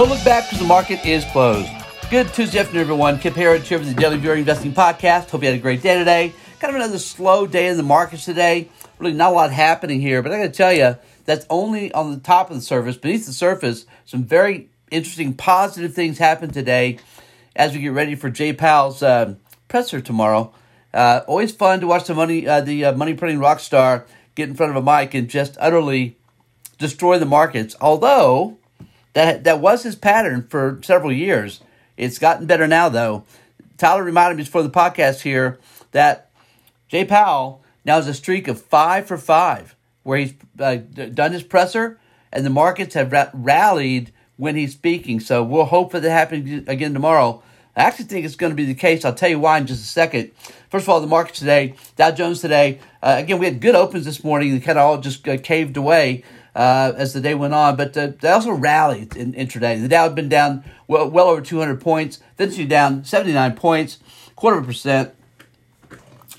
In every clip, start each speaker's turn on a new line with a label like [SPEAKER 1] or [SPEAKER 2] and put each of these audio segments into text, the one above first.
[SPEAKER 1] Don't look back because the market is closed. Good Tuesday afternoon, everyone. Kip Herriage here for the Daily VRA Investing Podcast. Hope you had a great day today. Kind of another slow day in the markets today. Really not a lot happening here, but I got to tell you, that's only on the top of the surface. Beneath the surface, some very interesting, positive things happen today as we get ready for Jay Powell's uh, presser tomorrow. Uh, always fun to watch the money, uh, the uh, money printing rock star get in front of a mic and just utterly destroy the markets. Although that that was his pattern for several years. It's gotten better now, though. Tyler reminded me before the podcast here that Jay Powell now has a streak of five for five, where he's uh, done his presser, and the markets have ra- rallied when he's speaking. So we'll hope for that happening again tomorrow. I actually think it's going to be the case. I'll tell you why in just a second. First of all, the markets today, Dow Jones today. Uh, again, we had good opens this morning. They kind of all just uh, caved away uh, as the day went on, but uh, they also rallied in intraday. The Dow had been down well, well over 200 points. Then she down 79 points, quarter of a percent.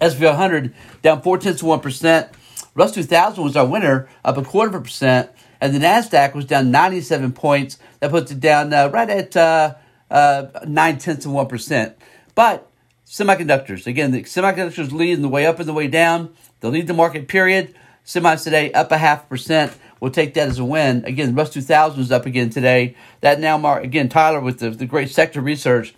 [SPEAKER 1] S&P 100 down four tenths of one percent. Russ 2000 was our winner, up a quarter of a percent, and the Nasdaq was down 97 points. That puts it down uh, right at uh, uh, nine tenths of one percent. But semiconductors again, the semiconductors lead in the way up and the way down. They lead the market. Period. Semis today up a half percent. We'll take that as a win. Again, Russ 2000 is up again today. That now mark again Tyler with the, the great sector research.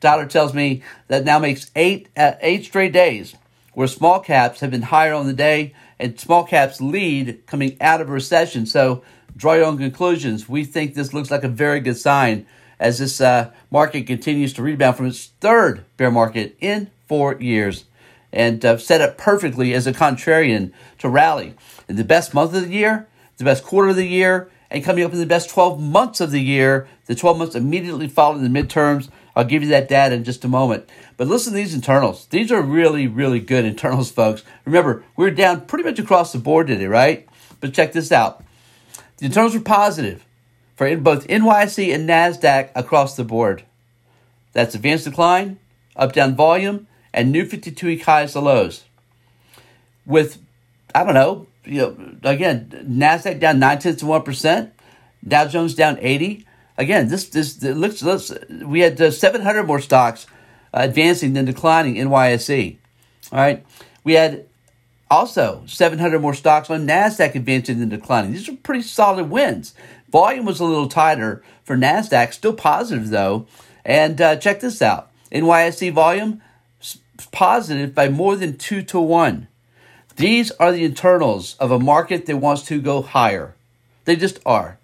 [SPEAKER 1] Tyler tells me that now makes eight uh, eight straight days where small caps have been higher on the day and small caps lead coming out of a recession. So draw your own conclusions. We think this looks like a very good sign as this uh, market continues to rebound from its third bear market in four years and uh, set up perfectly as a contrarian to rally. In the best month of the year, the best quarter of the year, and coming up in the best 12 months of the year, the 12 months immediately following the midterms. I'll give you that data in just a moment. But listen to these internals. These are really, really good internals, folks. Remember, we're down pretty much across the board today, right? But check this out. The internals were positive for both NYSE and NASDAQ across the board. That's advanced decline, up down volume, and new 52 week highs to lows. With, I don't know, you know, again, Nasdaq down nine tenths of one percent, Dow Jones down eighty. Again, this this looks, we had uh, seven hundred more stocks uh, advancing than declining in YSE. All right, we had also 700 more stocks on Nasdaq advancing than declining. These are pretty solid wins. Volume was a little tighter for Nasdaq, still positive though. And uh, check this out: NYSE volume positive by more than two to one. These are the internals of a market that wants to go higher. They just are.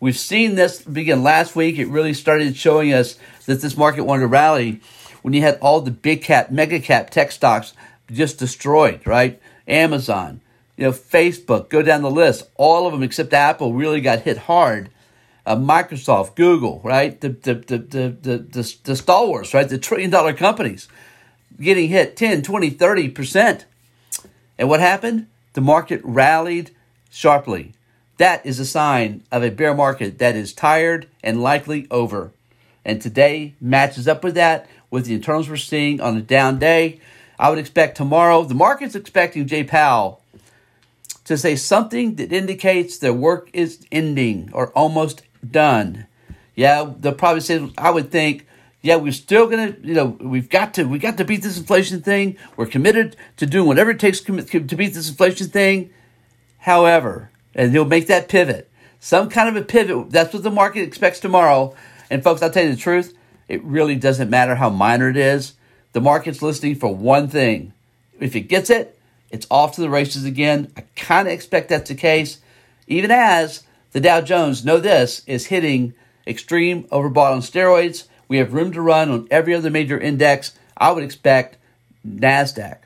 [SPEAKER 1] We've seen this begin last week. It really started showing us that this market wanted to rally when you had all the big cap, mega cap tech stocks just destroyed, right? Amazon, you know, Facebook, go down the list. All of them except Apple really got hit hard. Uh, Microsoft, Google, right? The, the, the, the, the, the, the stalwarts, right? The trillion dollar companies getting hit 10, 20, 30%. And what happened? The market rallied sharply. That is a sign of a bear market that is tired and likely over. And today matches up with that with the internals we're seeing on a down day. I would expect tomorrow, the market's expecting Jay Powell to say something that indicates their work is ending or almost done. Yeah, they'll probably say, I would think, yeah, we're still gonna, you know, we've got to, we got to beat this inflation thing. We're committed to doing whatever it takes to beat this inflation thing. However, and he'll make that pivot, some kind of a pivot. That's what the market expects tomorrow. And folks, I'll tell you the truth, it really doesn't matter how minor it is. The market's listening for one thing. If it gets it, it's off to the races again. I kind of expect that's the case, even as the Dow Jones, know this, is hitting extreme overbought on steroids we have room to run on every other major index. I would expect NASDAQ,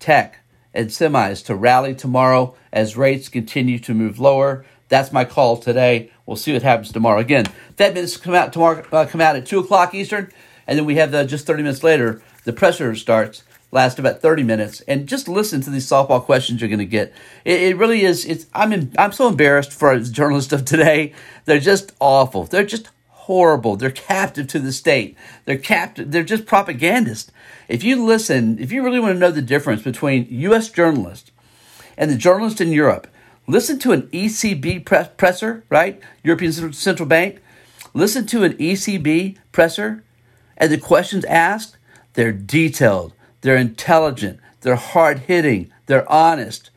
[SPEAKER 1] tech, and semis to rally tomorrow as rates continue to move lower. That's my call today. We'll see what happens tomorrow. Again, Fed minutes come out tomorrow. Uh, come out at two o'clock Eastern, and then we have the just thirty minutes later. The presser starts, last about thirty minutes, and just listen to these softball questions you're going to get. It, it, really is. It's I'm in, I'm so embarrassed for the journalists of today. They're just awful. They're just horrible. They're captive to the state. They're captive. They're just propagandists. If you listen, if you really want to know the difference between U.S. journalists and the journalists in Europe, listen to an ECB presser, right? European Central Bank. listen to an ECB presser and the questions asked, they're detailed, they're intelligent, they're hard hitting, they're honest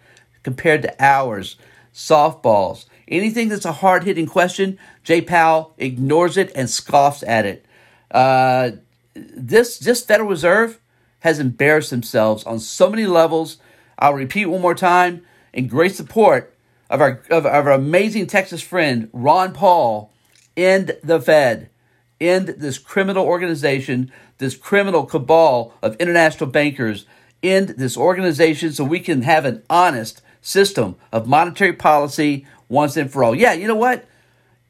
[SPEAKER 1] compared to ours. Softballs. Anything that's a hard hitting question, Jay Powell ignores it and scoffs at it. Uh, this, this Federal Reserve has embarrassed themselves on so many levels. I'll repeat one more time in great support of our, of, of our amazing Texas friend, Ron Paul, end the Fed. End this criminal organization, this criminal cabal of international bankers. End this organization so we can have an honest system of monetary policy once and for all. Yeah, you know what?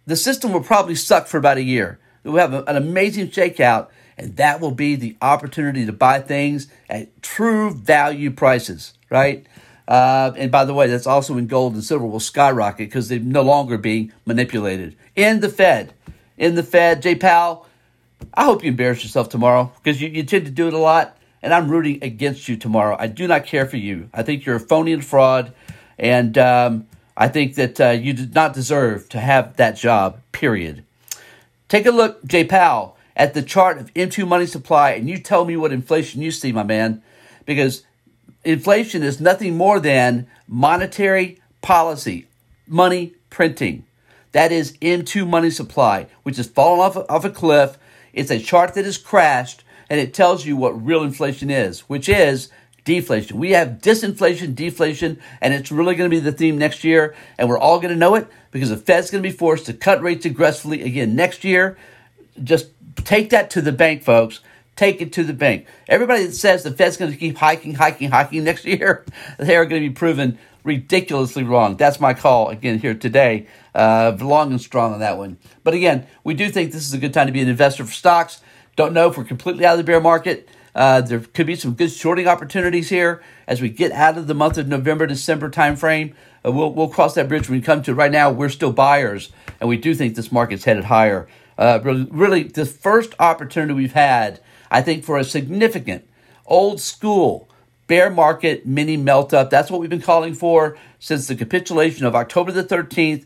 [SPEAKER 1] The system will probably suck for about a year. We'll have an amazing shakeout, and that will be the opportunity to buy things at true value prices, right? Uh, and by the way, that's also when gold and silver will skyrocket because they're no longer being manipulated. In the Fed, in the Fed, Jay Powell, I hope you embarrass yourself tomorrow because you, you tend to do it a lot, and I'm rooting against you tomorrow. I do not care for you. I think you're a phony and fraud, and um, I think that uh, you did not deserve to have that job, period. Take a look, Jay Powell, at the chart of M2 money supply, and you tell me what inflation you see, my man, because inflation is nothing more than monetary policy, money printing. That is M2 money supply, which has fallen off, off a cliff. It's a chart that has crashed, and it tells you what real inflation is, which is deflation. We have disinflation, deflation, and it's really going to be the theme next year, and we're all going to know it because the Fed's going to be forced to cut rates aggressively again next year. Just take that to the bank, folks. Take it to the bank. Everybody that says the Fed's going to keep hiking, hiking, hiking next year, they are going to be proven ridiculously wrong. That's my call again here today. Uh, long and strong on that one. But again, we do think this is a good time to be an investor for stocks. Don't know if we're completely out of the bear market. Uh, there could be some good shorting opportunities here as we get out of the month of November, December timeframe. Uh, we'll, we'll cross that bridge when we come to it. Right now, we're still buyers, and we do think this market's headed higher. Uh, really, really, the first opportunity we've had, I think, for a significant old school bear market mini melt up. That's what we've been calling for since the capitulation of October the 13th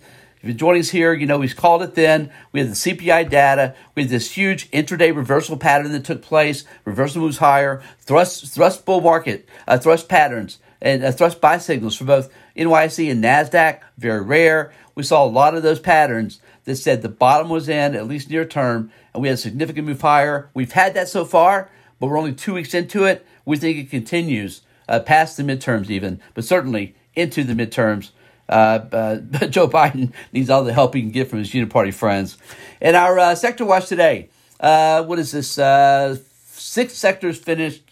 [SPEAKER 1] joining us here, you know we've called it then. We had the CPI data. We had this huge intraday reversal pattern that took place. Reversal moves higher. Thrust thrust bull market, uh, thrust patterns, and uh, thrust buy signals for both NYC and Nasdaq. Very rare. We saw a lot of those patterns that said the bottom was in, at least near term, and we had a significant move higher. We've had that so far, but we're only two weeks into it. We think it continues uh, past the midterms, even, but certainly into the midterms. Uh, uh, Joe Biden needs all the help he can get from his Uniparty friends. In our uh, sector watch today, uh, what is this? Six sectors finished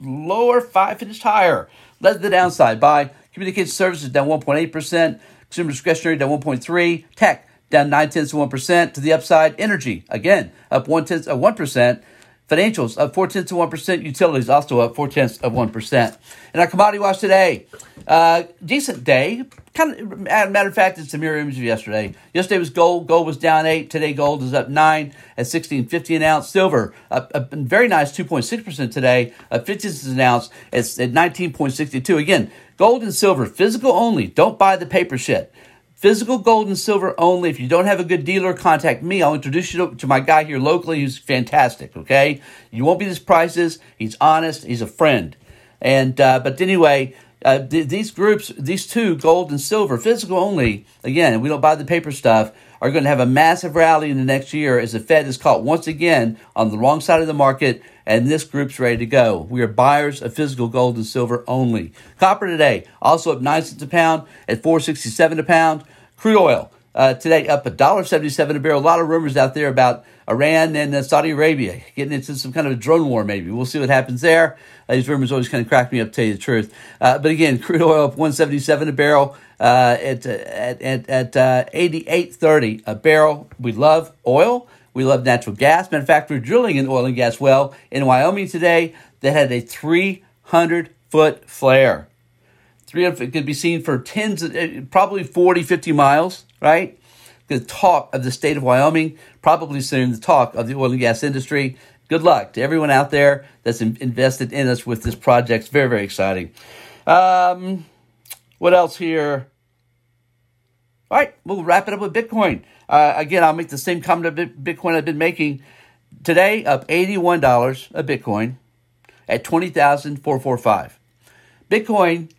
[SPEAKER 1] lower, five finished higher. Led the downside by communication services down 1.8%, consumer discretionary down 1.3%, tech down 9 tenths of 1%. To the upside, energy, again, up 1 tenth of 1%. Financials up four tenths of one percent. Utilities also up four tenths of one percent. And our commodity watch today, uh, decent day. Kind of, matter of fact, it's a mirror image of yesterday. Yesterday was gold. Gold was down eight. Today, gold is up nine at sixteen fifty an ounce. Silver up, a very nice two point six percent today. At fifty cents an ounce. At nineteen point sixty two. Again, gold and silver, physical only. Don't buy the paper shit. Physical gold and silver only. If you don't have a good dealer, contact me. I'll introduce you to my guy here locally who's fantastic, okay? You won't be prices. He's honest. He's a friend. And, uh, but anyway, uh, th- these groups, these two, gold and silver, physical only, again, we don't buy the paper stuff, are going to have a massive rally in the next year as the Fed is caught once again on the wrong side of the market and this group's ready to go. We are buyers of physical gold and silver only. Copper today also up 9 cents a pound at 467 a pound. Crude oil uh, today up $1.77 a barrel. A lot of rumors out there about Iran and uh, Saudi Arabia getting into some kind of a drone war, maybe. We'll see what happens there. Uh, these rumors always kind of crack me up, to tell you the truth. Uh, but again, crude oil up 177 a barrel uh, at, at, at, at uh, 88.30 a barrel. We love oil. We love natural gas. Matter of fact, we're drilling an oil and gas well in Wyoming today that had a 300 foot flare. 300 could be seen for tens, of, uh, probably 40, 50 miles, right? The talk of the state of Wyoming, probably soon the talk of the oil and gas industry. Good luck to everyone out there that's in, invested in us with this project. It's very, very exciting. Um, what else here? All right, we'll wrap it up with Bitcoin. Uh, again, I'll make the same comment of Bitcoin I've been making today, up $81 a Bitcoin at 20,445. Bitcoin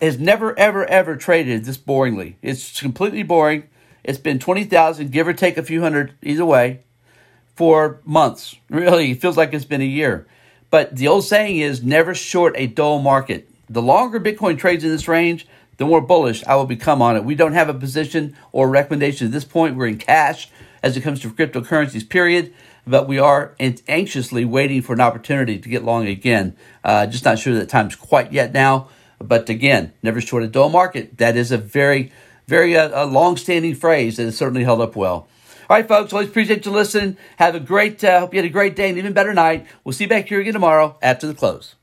[SPEAKER 1] has never, ever, ever traded this boringly. It's completely boring. It's been 20,000, give or take a few hundred either way, for months. Really, it feels like it's been a year. But the old saying is never short a dull market. The longer Bitcoin trades in this range, the more bullish I will become on it. We don't have a position or recommendation at this point. We're in cash as it comes to cryptocurrencies, period. But we are anxiously waiting for an opportunity to get long again. Uh, just not sure that time's quite yet now. But again, never short a dull market. That is a very, very uh, a long-standing phrase that has certainly held up well. All right, folks. Always appreciate you listening. Have a great, uh, hope you had a great day and even better night. We'll see you back here again tomorrow after the close.